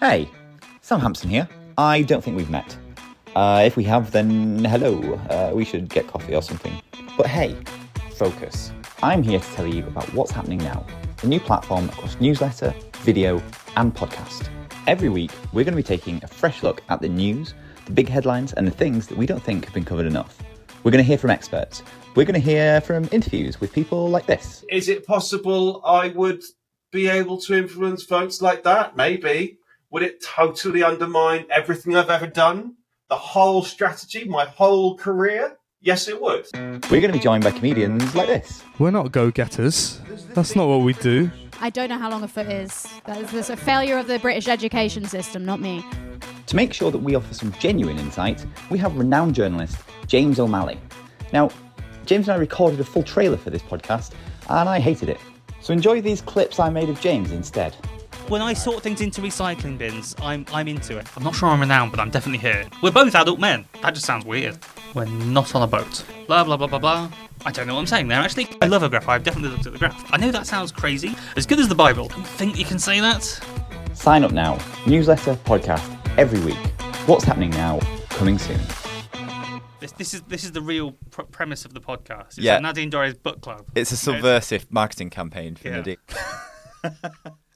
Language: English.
Hey, Sam Hampson here. I don't think we've met. Uh, if we have, then hello. Uh, we should get coffee or something. But hey, focus. I'm here to tell you about what's happening now. The new platform across newsletter, video, and podcast. Every week, we're going to be taking a fresh look at the news, the big headlines, and the things that we don't think have been covered enough. We're going to hear from experts. We're going to hear from interviews with people like this. Is it possible I would be able to influence votes like that? Maybe. Would it totally undermine everything I've ever done? The whole strategy, my whole career? Yes, it would. We're going to be joined by comedians like this. We're not go getters. That's not what we do. I don't know how long a foot is. That is a failure of the British education system, not me. To make sure that we offer some genuine insight, we have renowned journalist James O'Malley. Now, James and I recorded a full trailer for this podcast, and I hated it. So enjoy these clips I made of James instead. When I sort things into recycling bins, I'm I'm into it. I'm not sure I'm renowned, but I'm definitely here. We're both adult men. That just sounds weird. We're not on a boat. Blah blah blah blah blah. I don't know what I'm saying there. Actually, I love a graph. I've definitely looked at the graph. I know that sounds crazy. As good as the Bible. Don't think you can say that. Sign up now. Newsletter, podcast, every week. What's happening now? Coming soon. This, this is this is the real pr- premise of the podcast. It's Yeah. Nadine Dorries book club. It's a subversive marketing campaign for Yeah. Nadine.